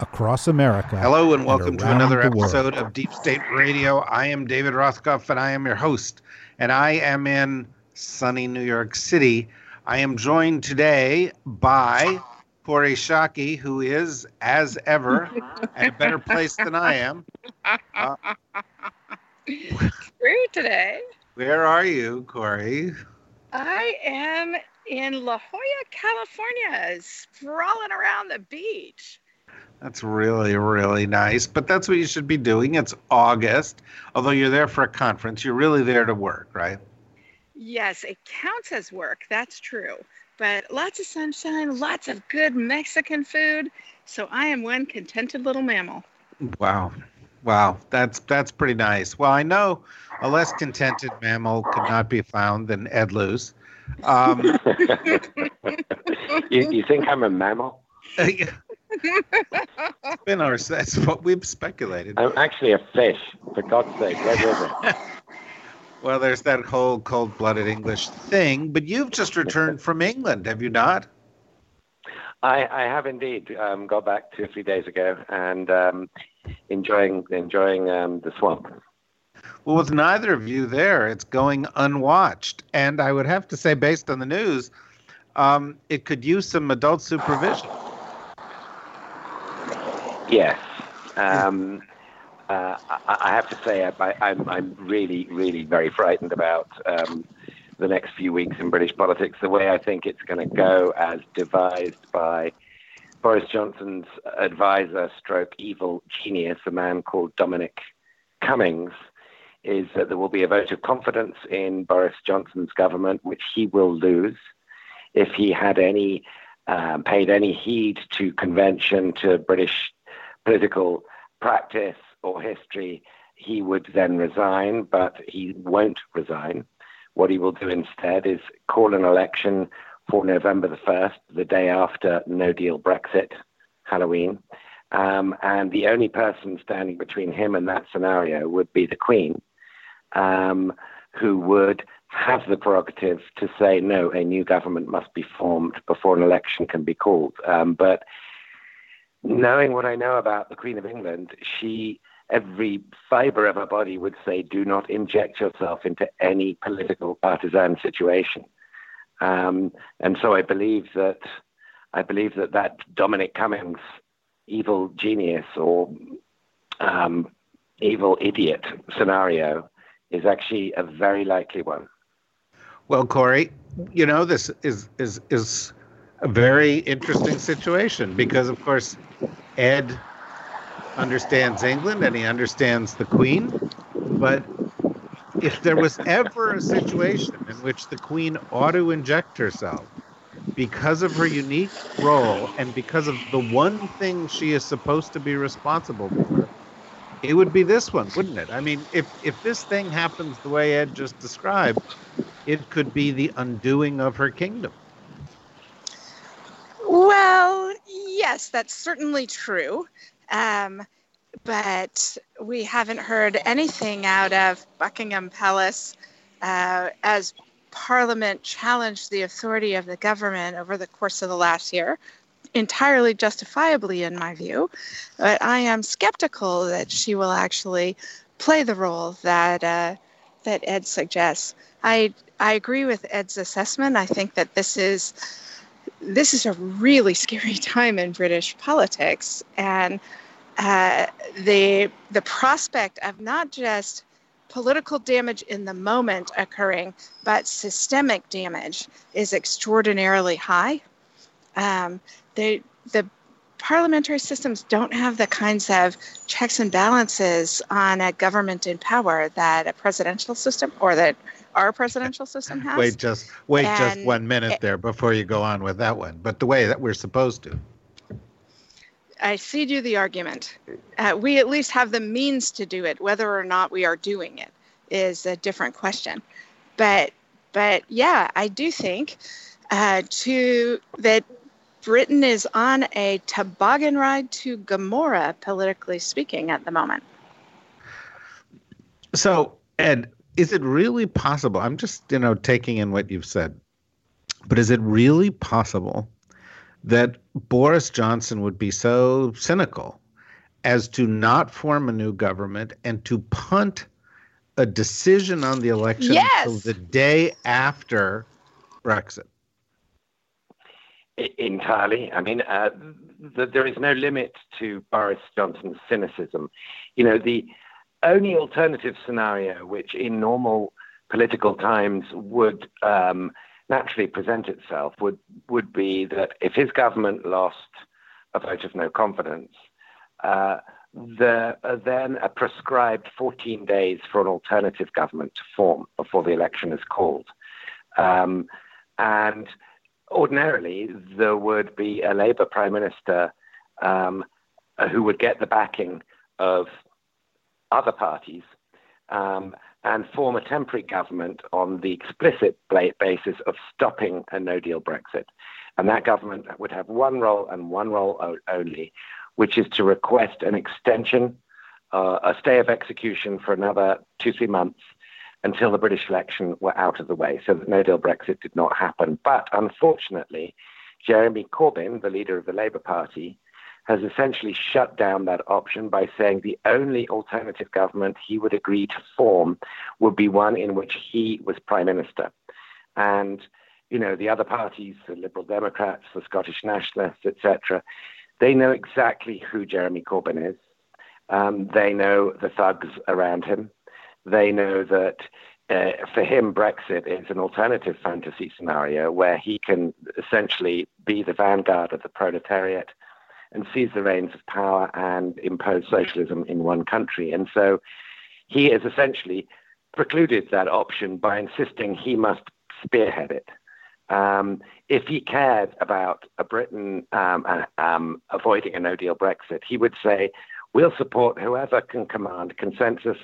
across America. Hello, and welcome to another episode of Deep State Radio. I am David Rothkopf, and I am your host. And I am in sunny New York City. I am joined today by Kori Schake, who is, as ever, at a better place than I am. Uh, True today. where are you, Kori? I am in La Jolla, California, sprawling around the beach. That's really, really nice. But that's what you should be doing. It's August. Although you're there for a conference, you're really there to work, right? Yes, it counts as work. That's true. But lots of sunshine, lots of good Mexican food. So I am one contented little mammal. Wow. Wow. That's that's pretty nice. Well, I know a less contented mammal could not be found than Ed Luce. Um, you, you think I'm a mammal? our that's what we've speculated. I'm actually a fish. For God's sake, where is it? Well, there's that whole cold-blooded English thing, but you've just returned from England, have you not? I, I have indeed um, got back two or three days ago and um, enjoying enjoying um, the swamp. Well, with neither of you there, it's going unwatched. And I would have to say, based on the news, um, it could use some adult supervision. Yes. Um, uh, I, have to say, I, I'm, I'm really, really very frightened about um, the next few weeks in British politics. The way I think it's going to go, as devised by Boris Johnson's advisor, stroke evil genius, a man called Dominic Cummings, is that there will be a vote of confidence in Boris Johnson's government, which he will lose if he had any um, paid any heed to convention, to British political practice or history, he would then resign, but he won't resign. What he will do instead is call an election for November the 1st, the day after no deal Brexit, Halloween. Um, and the only person standing between him and that scenario would be the Queen, um, who would have the prerogative to say, no, a new government must be formed before an election can be called. Um, but knowing what I know about the Queen of England, she, every fiber of her body would say, do not inject yourself into any political partisan situation. Um, and so I believe that I believe that that Dominic Cummings evil genius or um, evil idiot scenario is actually a very likely one. Well, Kori, you know this is is is a very interesting situation because, of course, Ed understands England and he understands the Queen, but if there was ever a situation in which the Queen ought to inject herself because of her unique role and because of the one thing she is supposed to be responsible for, it would be this one, wouldn't it? I mean, if if this thing happens the way Ed just described, it could be the undoing of her kingdom. Well, yes, that's certainly true. Um, but we haven't heard anything out of Buckingham Palace uh, as Parliament challenged the authority of the government over the course of the last year, entirely justifiably, in my view. But I am skeptical that she will actually play the role that uh, that Ed suggests. I I agree with Ed's assessment. I think that this is this is a really scary time in British politics, and uh, the the prospect of not just political damage in the moment occurring, but systemic damage is extraordinarily high. Um, the the parliamentary systems don't have the kinds of checks and balances on a government in power that a presidential system or that our presidential system has. Wait just wait just one minute it- there before you go on with that one. But the way that we're supposed to. I cede you the argument. Uh, we at least have the means to do it. Whether or not we are doing it is a different question. But but yeah, I do think uh, to that Britain is on a toboggan ride to Gomorrah, politically speaking, at the moment. So, Ed, is it really possible? I'm just, you know, taking in what you've said, but is it really possible that Boris Johnson would be so cynical as to not form a new government and to punt a decision on the election yes. until the day after Brexit? Entirely. I mean, uh, the, there is no limit to Boris Johnson's cynicism. You know, the only alternative scenario, which in normal political times would um, naturally present itself, would would be that if his government lost a vote of no confidence, uh, there are then a prescribed 14 days for an alternative government to form before the election is called, um, and ordinarily there would be a Labour prime minister um, who would get the backing of other parties um, and form a temporary government on the explicit basis of stopping a no deal Brexit. And that government would have one role and one role only, which is to request an extension, uh, a stay of execution for another two, three months until the British election were out of the way, so that no deal Brexit did not happen. But unfortunately, Jeremy Corbyn, the leader of the Labour Party, has essentially shut down that option by saying the only alternative government he would agree to form would be one in which he was prime minister. And, you know, the other parties, the Liberal Democrats, the Scottish Nationalists, etc., they know exactly who Jeremy Corbyn is. Um, they know the thugs around him. They know that uh, for him, Brexit is an alternative fantasy scenario where he can essentially be the vanguard of the proletariat and seize the reins of power and impose socialism in one country. And so he has essentially precluded that option by insisting he must spearhead it. Um, if he cared about a Britain um, uh, um, avoiding a no deal Brexit, he would say, We'll support whoever can command consensus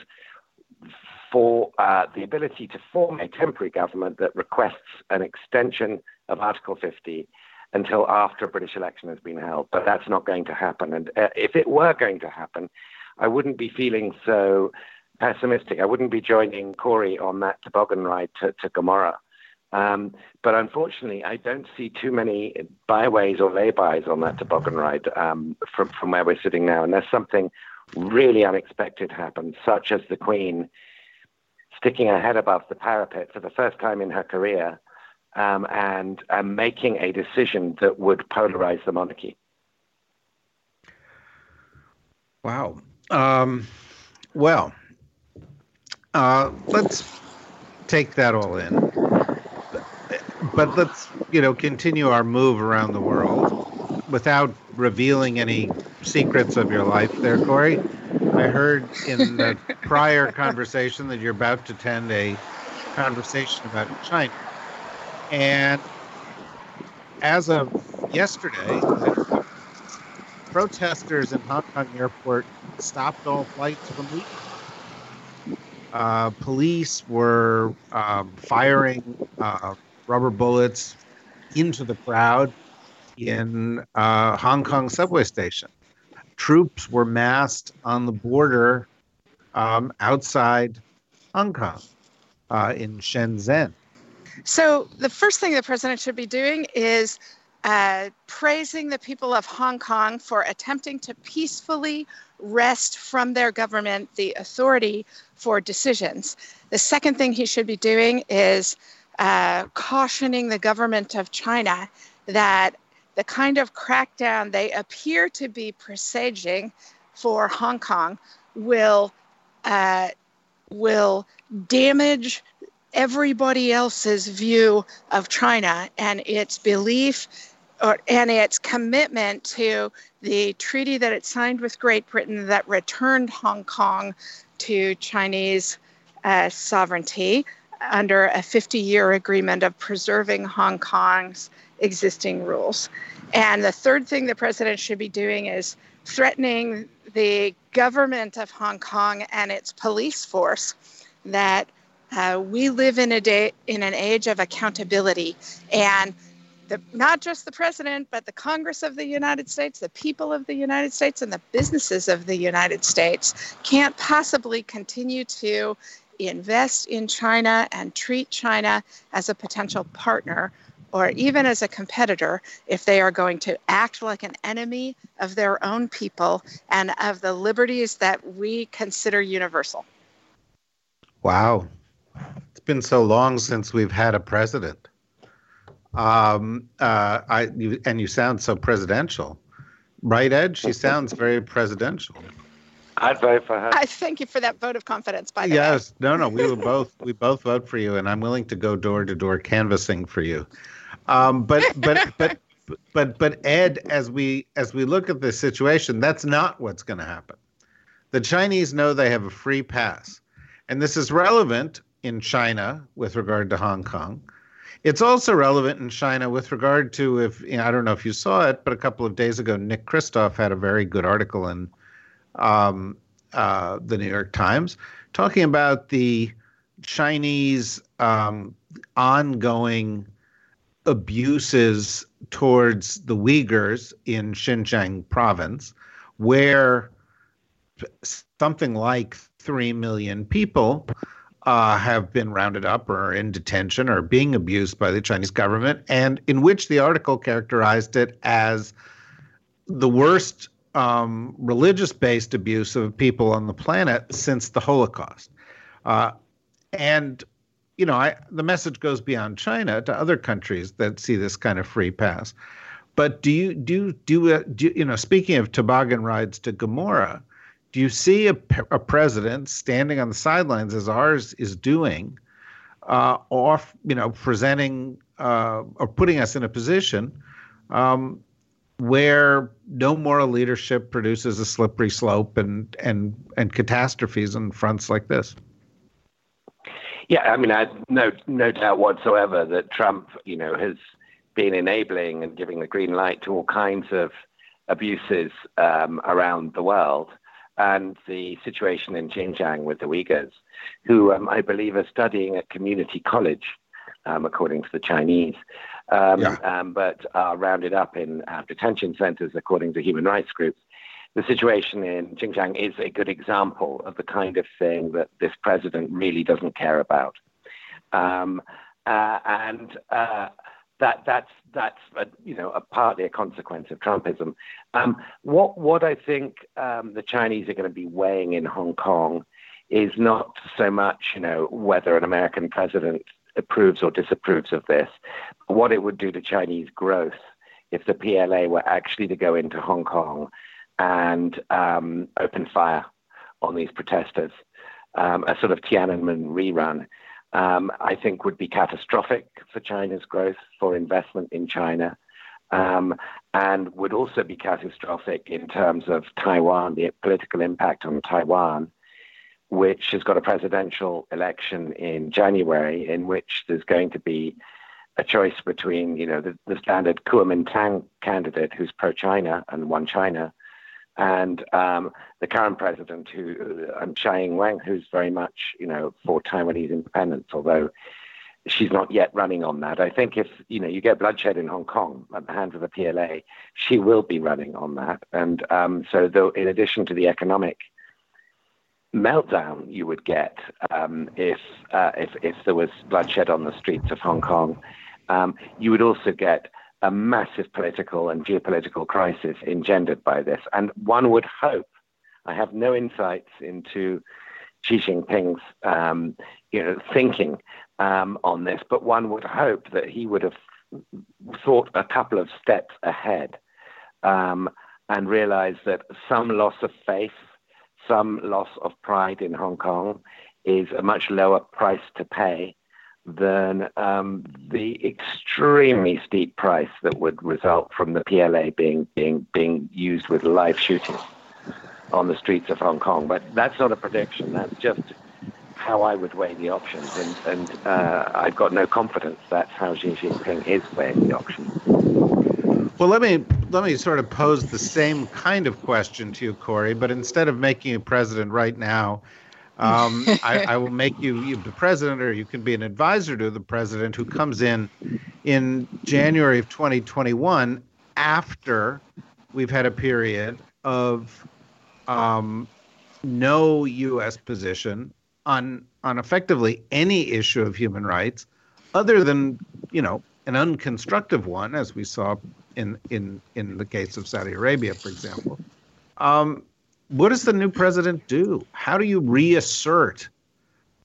for uh, the ability to form a temporary government that requests an extension of Article 50 until after a British election has been held. But that's not going to happen. And uh, if it were going to happen, I wouldn't be feeling so pessimistic. I wouldn't be joining Kori on that toboggan ride to, to Gomorrah. Um, but unfortunately, I don't see too many byways or laybys on that toboggan ride um, from, from where we're sitting now. Unless something really unexpected happens, such as the Queen sticking her head above the parapet for the first time in her career um, and making a decision that would polarize the monarchy. Wow. Um, well, uh, let's take that all in. But let's, you know, continue our move around the world without revealing any secrets of your life there, Kori. I heard in the prior conversation that you're about to attend a conversation about China. And as of yesterday, protesters in Hong Kong airport stopped all flights from leaving. Uh, police were um, firing uh, rubber bullets into the crowd in uh, Hong Kong subway station. Troops were massed on the border um, outside Hong Kong uh, in Shenzhen. So, the first thing the president should be doing is uh, praising the people of Hong Kong for attempting to peacefully wrest from their government the authority for decisions. The second thing he should be doing is uh, cautioning the government of China that the kind of crackdown they appear to be presaging for Hong Kong will uh, will damage everybody else's view of China and its belief or, and its commitment to the treaty that it signed with Great Britain that returned Hong Kong to Chinese uh, sovereignty under a 50 year agreement of preserving Hong Kong's existing rules. And the third thing the president should be doing is threatening the government of Hong Kong and its police force that uh, we live in a day in an age of accountability and the, not just the president, but the Congress of the United States, the people of the United States, and the businesses of the United States can't possibly continue to invest in China and treat China as a potential partner or even as a competitor if they are going to act like an enemy of their own people and of the liberties that we consider universal. Wow. It's been so long since we've had a president. Um, uh, I you, and you sound so presidential, right, Ed? She sounds very presidential. I'd vote for her. I thank you for that vote of confidence. By the yes, way, no, no, we will both we both vote for you, and I'm willing to go door to door canvassing for you. Um, but but but but but Ed, as we as we look at this situation, that's not what's going to happen. The Chinese know they have a free pass, and this is relevant in China with regard to Hong Kong. It's also relevant in China with regard to if you know, I don't know if you saw it, but a couple of days ago, Nick Kristof had a very good article in um, uh, the New York Times talking about the Chinese um, ongoing abuses towards the Uyghurs in Xinjiang province, where something like 3 million people uh, have been rounded up or in detention or being abused by the Chinese government, and in which the article characterized it as the worst um, religious based abuse of people on the planet since the Holocaust. Uh, and, you know, I, the message goes beyond China to other countries that see this kind of free pass. But do you do do, uh, do you know? Speaking of toboggan rides to Gomorrah, do you see a, a president standing on the sidelines as ours is doing, uh, off, you know, presenting uh, or putting us in a position um, where no moral leadership produces a slippery slope and and and catastrophes on fronts like this? Yeah, I mean, I no no doubt whatsoever that Trump, you know, has been enabling and giving the green light to all kinds of abuses um, around the world and the situation in Xinjiang with the Uyghurs, who um, I believe are studying at community college, um, according to the Chinese, um, yeah. Um, but are rounded up in uh, detention centers, according to human rights groups. The situation in Xinjiang is a good example of the kind of thing that this president really doesn't care about. Um, uh, and uh, that that's that's a, you know a partly a consequence of Trumpism. Um, what what I think um, the Chinese are going to be weighing in Hong Kong is not so much you know whether an American president approves or disapproves of this, what it would do to Chinese growth if the PLA were actually to go into Hong Kong and um, open fire on these protesters, um, a sort of Tiananmen rerun um, I think would be catastrophic for China's growth, for investment in China, um, and would also be catastrophic in terms of Taiwan, the political impact on Taiwan, which has got a presidential election in January, in which there's going to be a choice between, you know, the, the standard Kuomintang candidate who's pro-China and one China, and um, the current president, who um, Tsai Ing-wen, who's very much, you know, for Taiwanese independence, although she's not yet running on that. I think if you know you get bloodshed in Hong Kong at the hands of the PLA, she will be running on that. And um, so, though, in addition to the economic meltdown you would get um, if, uh, if if there was bloodshed on the streets of Hong Kong, um, you would also get a massive political and geopolitical crisis engendered by this. And one would hope, I have no insights into Xi Jinping's um, you know, thinking um, on this, but one would hope that he would have thought a couple of steps ahead um, and realized that some loss of faith, some loss of pride in Hong Kong is a much lower price to pay than um, the extremely steep price that would result from the PLA being being being used with live shooting on the streets of Hong Kong. But that's not a prediction. That's just how I would weigh the options, and, and uh, I've got no confidence that's how Xi Jinping is weighing the options. Well, let me let me sort of pose the same kind of question to you, Kori. but instead of making a president right now, um, I, I, will make you, you the president, or you can be an advisor to the president who comes in in January of 2021 after we've had a period of um, no U.S. position on on effectively any issue of human rights, other than you know an unconstructive one, as we saw in in in the case of Saudi Arabia, for example. Um, what does the new president do? How do you reassert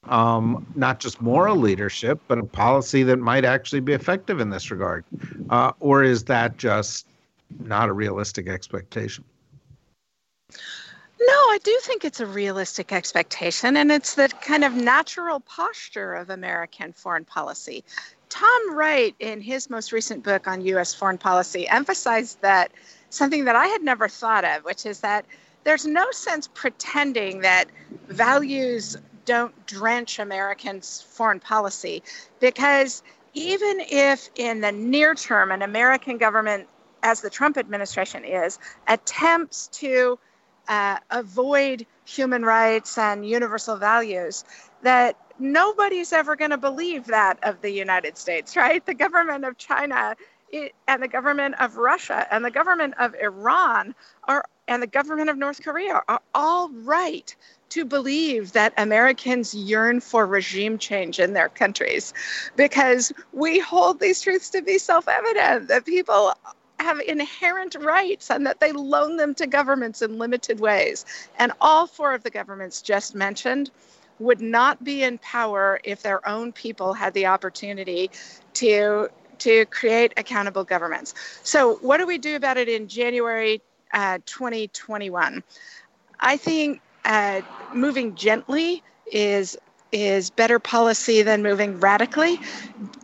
um, not just moral leadership, but a policy that might actually be effective in this regard? Uh, or is that just not a realistic expectation? No, I do think it's a realistic expectation, and it's the kind of natural posture of American foreign policy. Tom Wright, in his most recent book on U.S. foreign policy, emphasized that something that I had never thought of, which is that there's no sense pretending that values don't drench Americans' foreign policy, because even if in the near term an American government, as the Trump administration is, attempts to uh, avoid human rights and universal values that nobody's ever going to believe that of the United States, right? The government of China and the government of Russia and the government of Iran are and the government of North Korea are all right to believe that Americans yearn for regime change in their countries because we hold these truths to be self-evident that people have inherent rights and that they loan them to governments in limited ways. And all four of the governments just mentioned would not be in power if their own people had the opportunity to to create accountable governments. So what do we do about it in January uh, 2021? I think uh, moving gently is is better policy than moving radically,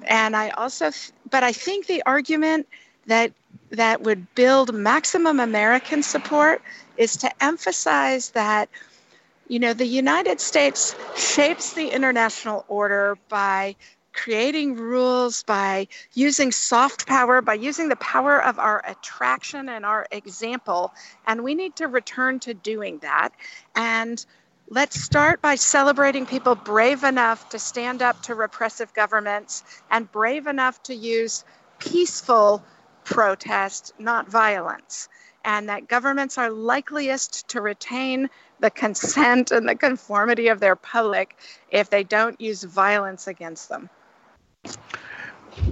and I also, but I think the argument that that would build maximum American support is to emphasize that, you know, the United States shapes the international order by creating rules, by using soft power, by using the power of our attraction and our example. And we need to return to doing that. And let's start by celebrating people brave enough to stand up to repressive governments and brave enough to use peaceful protest, not violence, and that governments are likeliest to retain the consent and the conformity of their public if they don't use violence against them.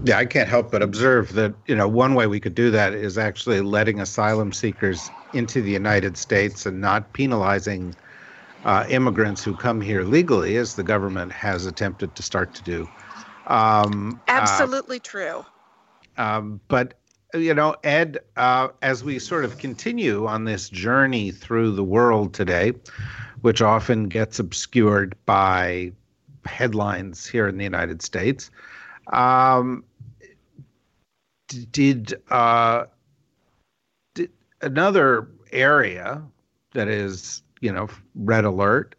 Yeah, I can't help but observe that, you know, one way we could do that is actually letting asylum seekers into the United States and not penalizing uh, immigrants who come here legally, as the government has attempted to start to do. Um, Absolutely uh, true. Um, but you know, Ed, uh, as we sort of continue on this journey through the world today, which often gets obscured by headlines here in the United States, um, did, uh, did another area that is, you know, red alert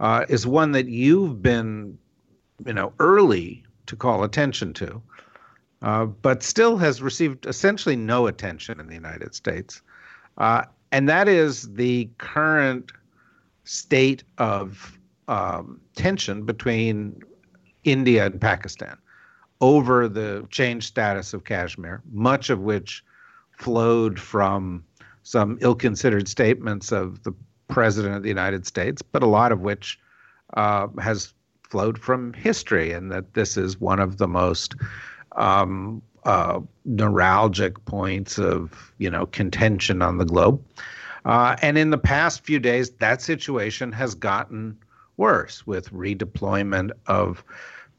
uh, is one that you've been, you know, early to call attention to uh, but still has received essentially no attention in the United States. Uh, and that is the current state of um, tension between India and Pakistan over the changed status of Kashmir, much of which flowed from some ill considered statements of the President of the United States, but a lot of which uh, has flowed from history, and that this is one of the most um, uh, neuralgic points of you know contention on the globe. Uh, and in the past few days, that situation has gotten worse with redeployment of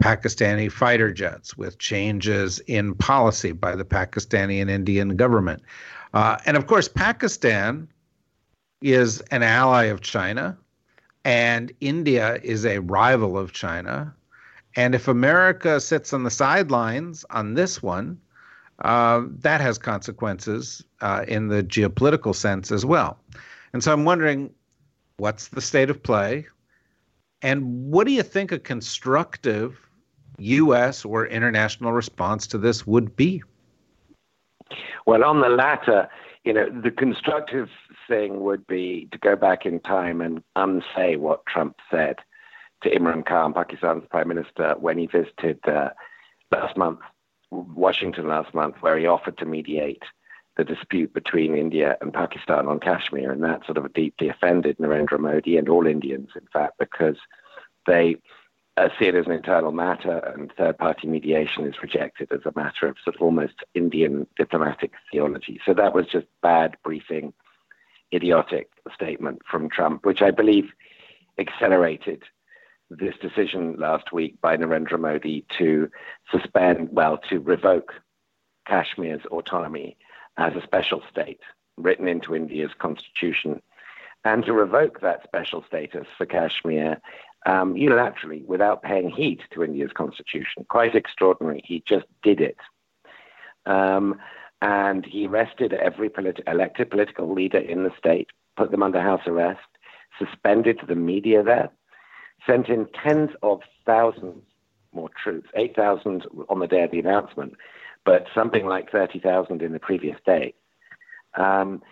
Pakistani fighter jets, with changes in policy by the Pakistani and Indian government. Uh, and of course, Pakistan is an ally of China, and India is a rival of China. And if America sits on the sidelines on this one, uh, that has consequences uh, in the geopolitical sense as well. And so I'm wondering what's the state of play? And what do you think a constructive U.S. or international response to this would be? Well, on the latter, you know, the constructive thing would be to go back in time and unsay what Trump said to Imran Khan, Pakistan's prime minister, when he visited uh, last month, Washington last month, where he offered to mediate the dispute between India and Pakistan on Kashmir. And that sort of deeply offended Narendra Modi and all Indians, in fact, because they uh, see it as an internal matter, and third party mediation is rejected as a matter of sort of almost Indian diplomatic theology. So that was just bad briefing, idiotic statement from Trump, which I believe accelerated this decision last week by Narendra Modi to suspend, well, to revoke Kashmir's autonomy as a special state written into India's constitution and to revoke that special status for Kashmir um, unilaterally without paying heed to India's constitution. Quite extraordinary. He just did it. Um, and he arrested every politi- elected political leader in the state, put them under house arrest, suspended the media there, sent in tens of thousands more troops, 8,000 on the day of the announcement, but something like 30,000 in the previous day. Um,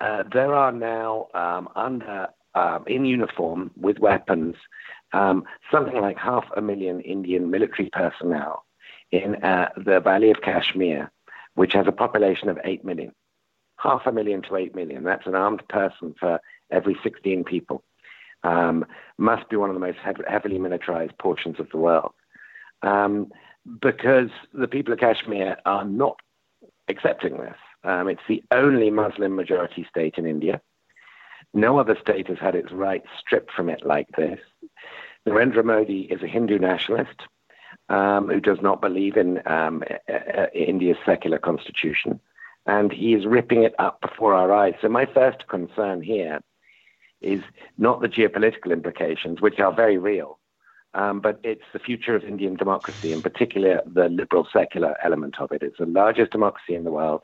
uh, there are now um, under um, in uniform with weapons um, something like half a million Indian military personnel in uh, the Valley of Kashmir, which has a population of 8 million. Half a million to 8 million. That's an armed person for every 16 people. Um, must be one of the most heavily militarized portions of the world. Um, because the people of Kashmir are not accepting this. Um, it's the only Muslim majority state in India. No other state has had its rights stripped from it like this. Narendra Modi is a Hindu nationalist um, who does not believe in um, India's secular constitution, and he is ripping it up before our eyes. So, my first concern here is not the geopolitical implications, which are very real, um, but it's the future of Indian democracy, in particular the liberal secular element of it. It's the largest democracy in the world.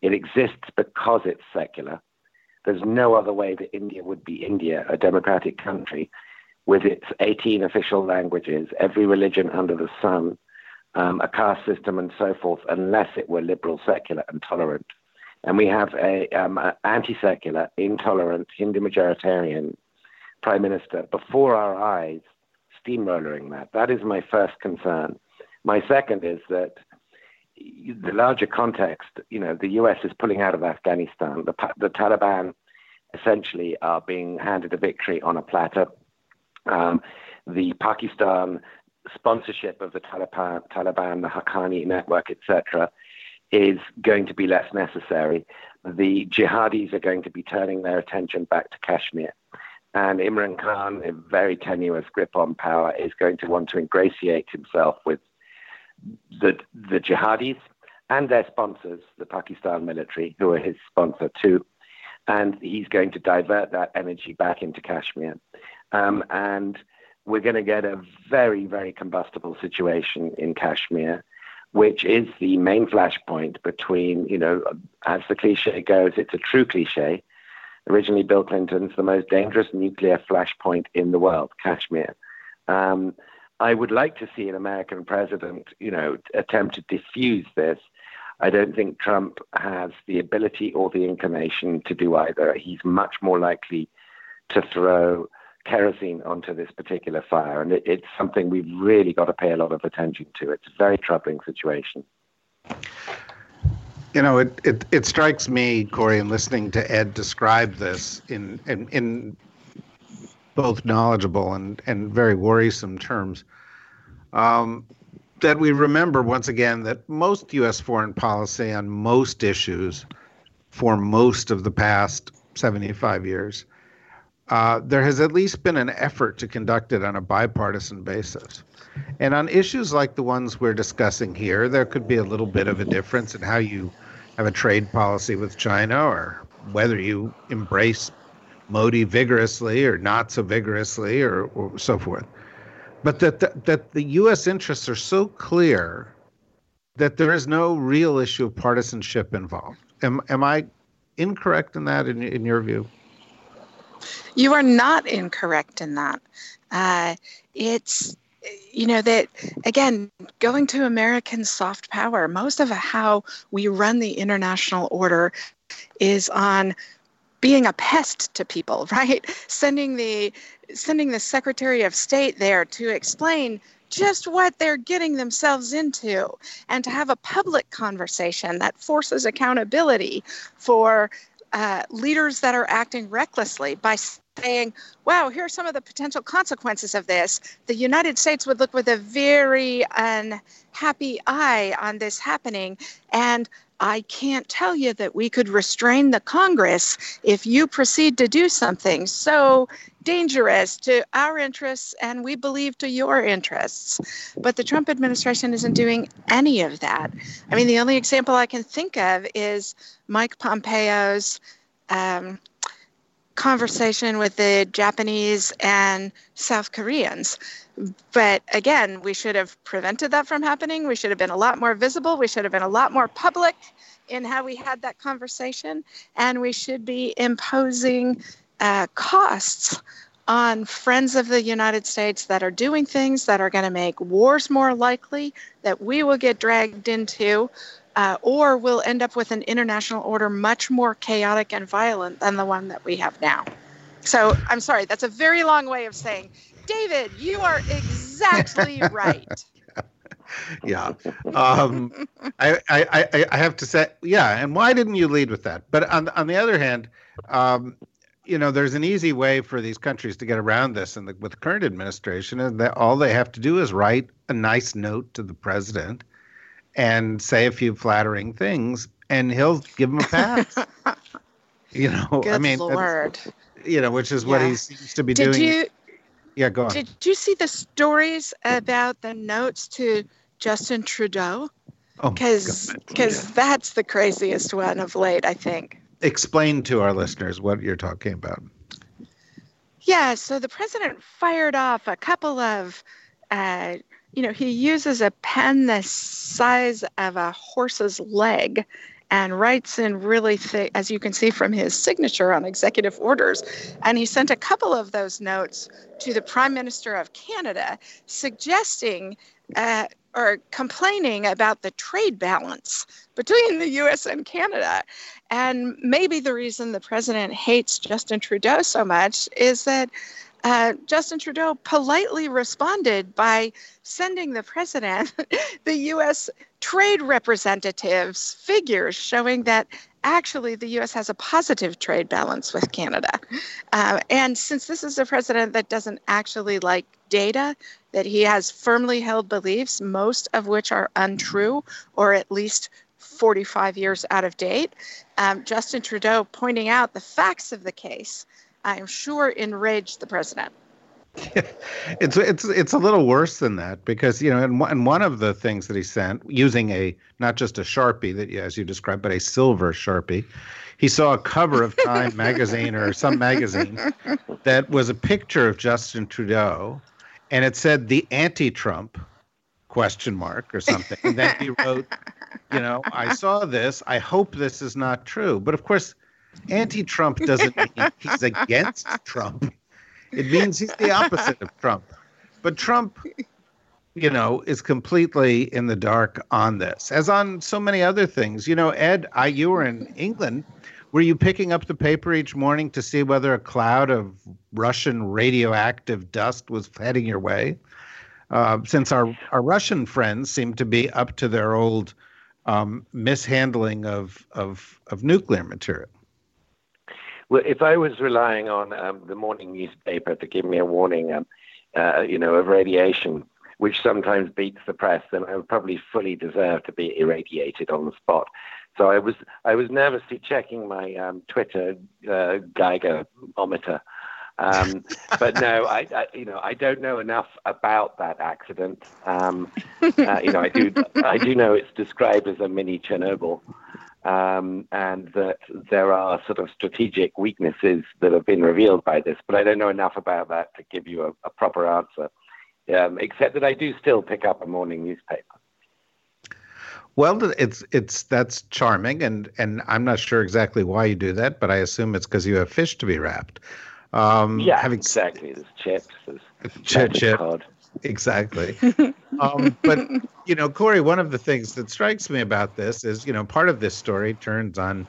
It exists because it's secular. There's no other way that India would be India, a democratic country, with its 18 official languages, every religion under the sun, um, a caste system, and so forth, unless it were liberal, secular, and tolerant. And we have a, um, anti-secular, intolerant, Hindu majoritarian prime minister before our eyes, steamrolling that. That is my first concern. My second is that the larger context, you know, the U.S. is pulling out of Afghanistan. The, the Taliban essentially are being handed a victory on a platter. Um, the Pakistan sponsorship of the Taliban, Taliban the Haqqani network, etc., is going to be less necessary. The jihadis are going to be turning their attention back to Kashmir. And Imran Khan, a very tenuous grip on power, is going to want to ingratiate himself with the, the jihadis and their sponsors, the Pakistan military, who are his sponsor too. And he's going to divert that energy back into Kashmir. Um, and we're going to get a very, very combustible situation in Kashmir, which is the main flashpoint between, you know, as the cliche goes, it's a true cliche. Originally, Bill Clinton's the most dangerous nuclear flashpoint in the world, Kashmir. Um, I would like to see an American president, you know, attempt to diffuse this. I don't think Trump has the ability or the inclination to do either. He's much more likely to throw kerosene onto this particular fire, and it, it's something we've really got to pay a lot of attention to. It's a very troubling situation. You know, it, it, it strikes me, Kori, in listening to Ed describe this in, in, in both knowledgeable and, and very worrisome terms. Um, that we remember once again that most U.S. foreign policy on most issues for most of the past 75 years, uh, there has at least been an effort to conduct it on a bipartisan basis. And on issues like the ones we're discussing here, there could be a little bit of a difference in how you have a trade policy with China or whether you embrace Modi vigorously or not so vigorously or, or so forth. But that, that, that the U.S. interests are so clear that there is no real issue of partisanship involved. Am, am I incorrect in that, in, in your view? You are not incorrect in that. Uh, it's you know that again going to american soft power most of how we run the international order is on being a pest to people right sending the sending the secretary of state there to explain just what they're getting themselves into and to have a public conversation that forces accountability for uh, leaders that are acting recklessly by saying, wow, here are some of the potential consequences of this, the United States would look with a very unhappy eye on this happening. And I can't tell you that we could restrain the Congress if you proceed to do something so dangerous to our interests and we believe to your interests. But the Trump administration isn't doing any of that. I mean, the only example I can think of is Mike Pompeo's. Um, conversation with the Japanese and South Koreans. But again, we should have prevented that from happening. We should have been a lot more visible. We should have been a lot more public in how we had that conversation. And we should be imposing uh, costs on friends of the United States that are doing things that are going to make wars more likely, that we will get dragged into, uh, or we'll end up with an international order much more chaotic and violent than the one that we have now. So I'm sorry, that's a very long way of saying, David, you are exactly right. yeah. Um, I, I, I have to say, yeah. And why didn't you lead with that? But on, on the other hand, um, you know, there's an easy way for these countries to get around this. And with the current administration, and that all they have to do is write a nice note to the president and say a few flattering things, and he'll give them a pass. you know, Good I mean, Lord. you know, which is what Yeah. he seems to be Did doing. you yeah, go on. did you see the stories about the notes to Justin Trudeau? oh, Because God. because that's the craziest one of late, I think. explain to our listeners what you're talking about. Yeah, so the president fired off a couple of, uh, you know, he uses a pen the size of a horse's leg and writes in really thick, as you can see from his signature on executive orders. And he sent a couple of those notes to the Prime Minister of Canada suggesting uh, or complaining about the trade balance between the US and Canada. And maybe the reason the president hates Justin Trudeau so much is that uh, Justin Trudeau politely responded by sending the president the U.S. trade representatives figures showing that actually the U.S. has a positive trade balance with Canada. Uh, and since this is a president that doesn't actually like data, that he has firmly held beliefs, most of which are untrue or at least 45 years out of date, um, Justin Trudeau pointing out the facts of the case I'm sure enraged the president. it's it's it's a little worse than that because you know and one, and one of the things that he sent using a not just a sharpie that as you described but a silver sharpie he saw a cover of time magazine or some magazine that was a picture of justin trudeau and it said the anti-trump question mark or something. And then he wrote you know i saw this. I hope this is not true. But of course anti-trump doesn't mean he's against trump it means he's the opposite of Trump. But Trump, you know, is completely in the dark on this, as on so many other things. You know, Ed, I, you were in England. Were you picking up the paper each morning to see whether a cloud of Russian radioactive dust was heading your way? Uh, since our, our Russian friends seem to be up to their old um, mishandling of, of, of nuclear material. Well, if I was relying on um, the morning newspaper to give me a warning, um, uh, you know, of radiation, which sometimes beats the press, then I would probably fully deserve to be irradiated on the spot. So I was I was nervously checking my um, Twitter uh, Geiger-ometer. Um, but no, I, I, you know I don't know enough about that accident. Um, uh, you know I do I do know it's described as a mini Chernobyl, um, and that there are sort of strategic weaknesses that have been revealed by this. But I don't know enough about that to give you a, a proper answer, um, except that I do still pick up a morning newspaper. Well, it's it's that's charming, and and I'm not sure exactly why you do that, but I assume it's because you have fish to be wrapped. Um, yeah, having exactly. There's chips. There's chip, chip. cod. Exactly. um, but you know, Kori, one of the things that strikes me about this is, you know, part of this story turns on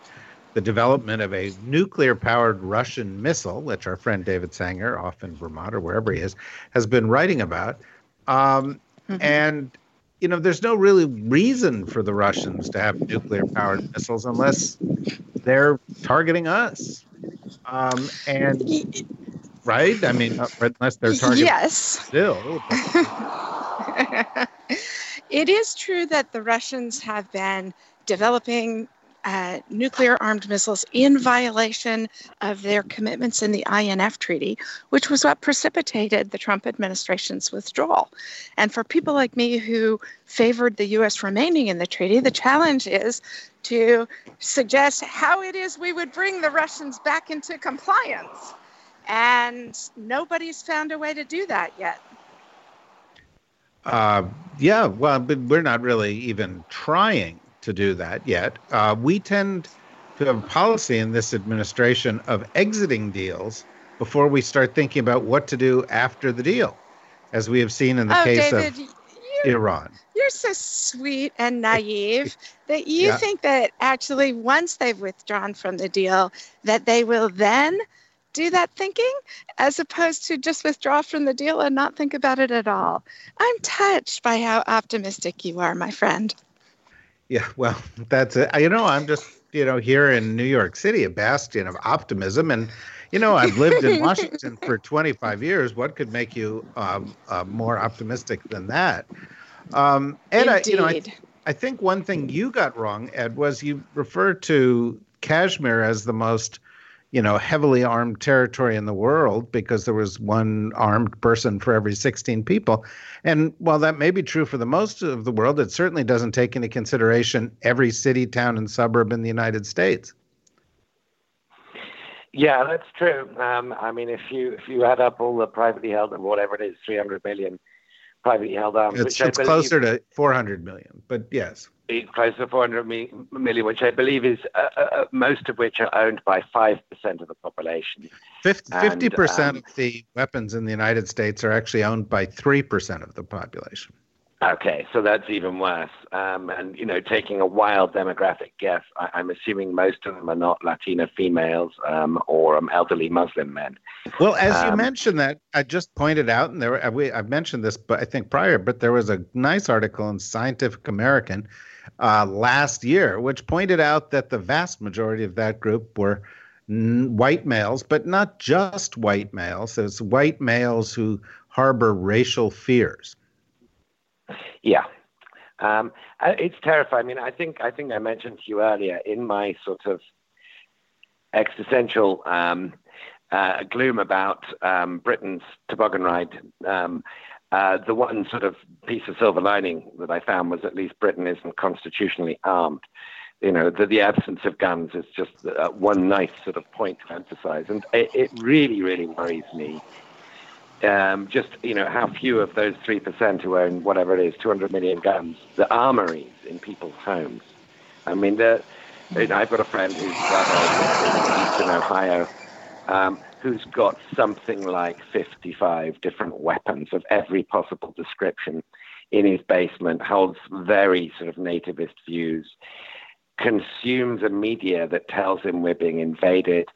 the development of a nuclear-powered Russian missile, which our friend David Sanger, off in Vermont or wherever he is, has been writing about. Um, And you know, there's no really reason for the Russians to have nuclear-powered missiles unless they're targeting us. Um, and right, I mean, uh, unless they're targeting yes. still. it is true that the Russians have been developing uh, nuclear armed missiles in violation of their commitments in the INF Treaty, which was what precipitated the Trump administration's withdrawal. And for people like me who favored the U.S. remaining in the treaty, the challenge is to suggest how it is we would bring the Russians back into compliance. And nobody's found a way to do that yet. Uh, yeah, well, but we're not really even trying to do that yet. Uh, we tend to have a policy in this administration of exiting deals before we start thinking about what to do after the deal, as we have seen in the oh, case David, of you, Iran. you're so sweet and naive that you Yeah. think that actually once they've withdrawn from the deal, that they will then do that thinking as opposed to just withdraw from the deal and not think about it at all. I'm touched by how optimistic you are, my friend. Yeah, well, that's it. You know, I'm just, you know, here in New York City, a bastion of optimism. And, you know, I've lived in Washington for 25 years. What could make you um, uh, more optimistic than that? Um, Ed, I, you know, I. I think one thing you got wrong, Ed, was you referred to Kashmir as the most, you know, heavily armed territory in the world because there was one armed person for every 16 people. And while that may be true for the most of the world, it certainly doesn't take into consideration every city, town, and suburb in the United States. Yeah, that's true. Um, I mean, if you if you add up all the privately held whatever it is, 300 million privately held arms, It's, which it's believe closer to 400 million, but yes. it's close to 400 million, which I believe is uh, uh, uh, most of which are owned by five percent of the population. 50, And, 50% um, of the weapons in the United States are actually owned by 3% of the population. Okay, so that's even worse. Um, and you know, taking a wild demographic guess, I, I'm assuming most of them are not Latina females um, or um, elderly Muslim men. Well, as you Um, mentioned that, I just pointed out, and there we, I've mentioned this, but I think prior, but there was a nice article in Scientific American uh, last year, which pointed out that the vast majority of that group were n- white males, but not just white males. It's white males who harbor racial fears. Yeah. Um, it's terrifying. I mean, I think I think I mentioned to you earlier in my sort of existential um, uh, gloom about um, Britain's toboggan ride. Um, uh, the one sort of piece of silver lining that I found was at least Britain isn't constitutionally armed. You know, the, the absence of guns is just uh, one nice sort of point to emphasize, and it, it really, really worries me um, just you know how few of those three percent who own whatever it is, 200 million guns, the armories in people's homes. I mean, the, I've got a friend who's uh, in Eastern Ohio, um, who's got something like 55 different weapons of every possible description in his basement. Holds very sort of nativist views. Consumes a media that tells him we're being invaded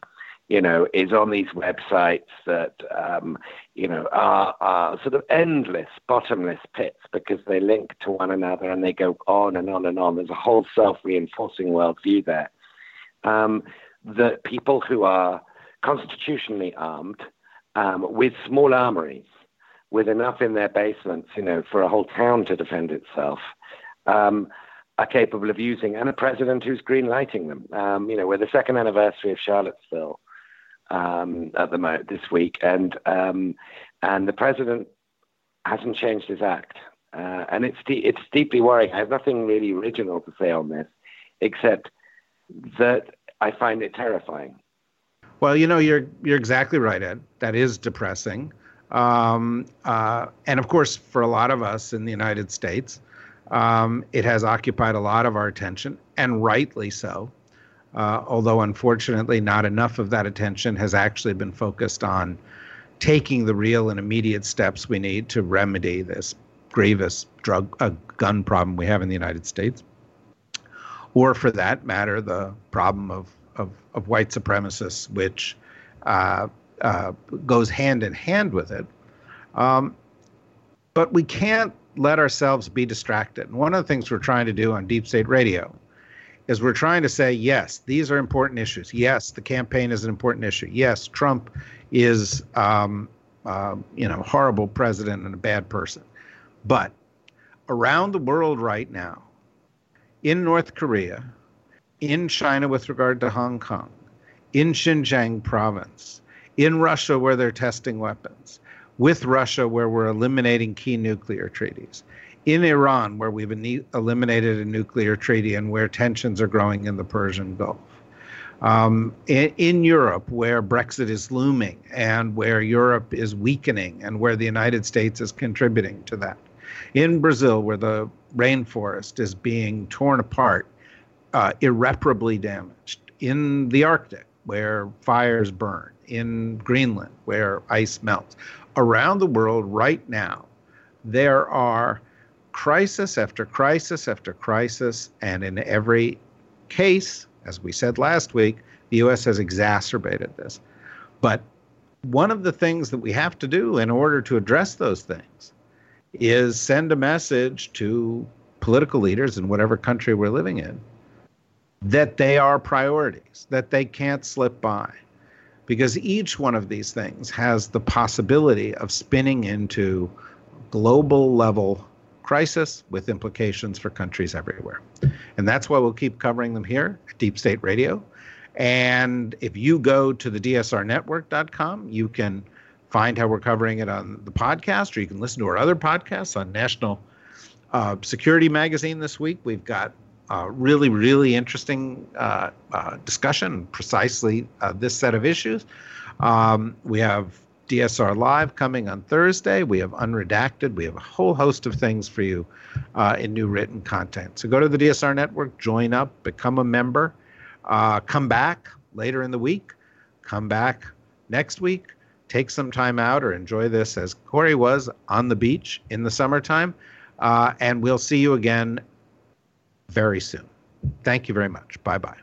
you know, is on these websites that, um, you know, are, are sort of endless, bottomless pits because they link to one another and they go on and on and on. There's a whole self reinforcing worldview there. Um, that people who are constitutionally armed um, with small armories, with enough in their basements, you know, for a whole town to defend itself, um, are capable of using, and a president who's green lighting them. Um, you know, we're the second anniversary of Charlottesville um, at the moment this week, and um, and the president hasn't changed his act, uh, and it's de- it's deeply worrying. I have nothing really original to say on this, except that I find it terrifying. Well, you know, you're you're exactly right, Ed. That is depressing, um, uh, and of course, for a lot of us in the United States, um, it has occupied a lot of our attention, and rightly so. Uh, although, unfortunately, not enough of that attention has actually been focused on taking the real and immediate steps we need to remedy this grievous drug uh, gun problem we have in the United States, or for that matter, the problem of of, of white supremacists, which uh, uh, goes hand in hand with it. Um, but we can't let ourselves be distracted. And one of the things we're trying to do on Deep State Radio is we're trying to say, yes, these are important issues. Yes, the campaign is an important issue. Yes, Trump is, um, uh, you know, horrible president and a bad person. But around the world right now, in North Korea, in China with regard to Hong Kong, in Xinjiang province, in Russia where they're testing weapons, with Russia where we're eliminating key nuclear treaties, in Iran where we've eliminated a nuclear treaty and where tensions are growing in the Persian Gulf. Um, in, in, Europe, where Brexit is looming and where Europe is weakening and where the United States is contributing to that. In Brazil, where the rainforest is being torn apart uh, irreparably damaged in the Arctic, where fires burn, in Greenland, where ice melts. Around the world right now, there are crisis after crisis after crisis, and in every case, as we said last week, the U.S. has exacerbated this. But one of the things that we have to do in order to address those things is send a message to political leaders in whatever country we're living in that they are priorities, that they can't slip by. Because each one of these things has the possibility of spinning into global level crisis with implications for countries everywhere. And that's why we'll keep covering them here at Deep State Radio. And if you go to the DSRnetwork.com, you can find how we're covering it on the podcast, or you can listen to our other podcasts on National uh, Security Magazine this week. We've got uh, really, really interesting uh, uh, discussion, precisely uh, this set of issues. Um, we have DSR Live coming on Thursday. We have Unredacted. We have a whole host of things for you uh, in new written content. So go to the DSR Network, join up, become a member, uh, come back later in the week, come back next week, take some time out or enjoy this as Kori was on the beach in the summertime. and we'll see you again very soon. Thank you very much. Bye bye.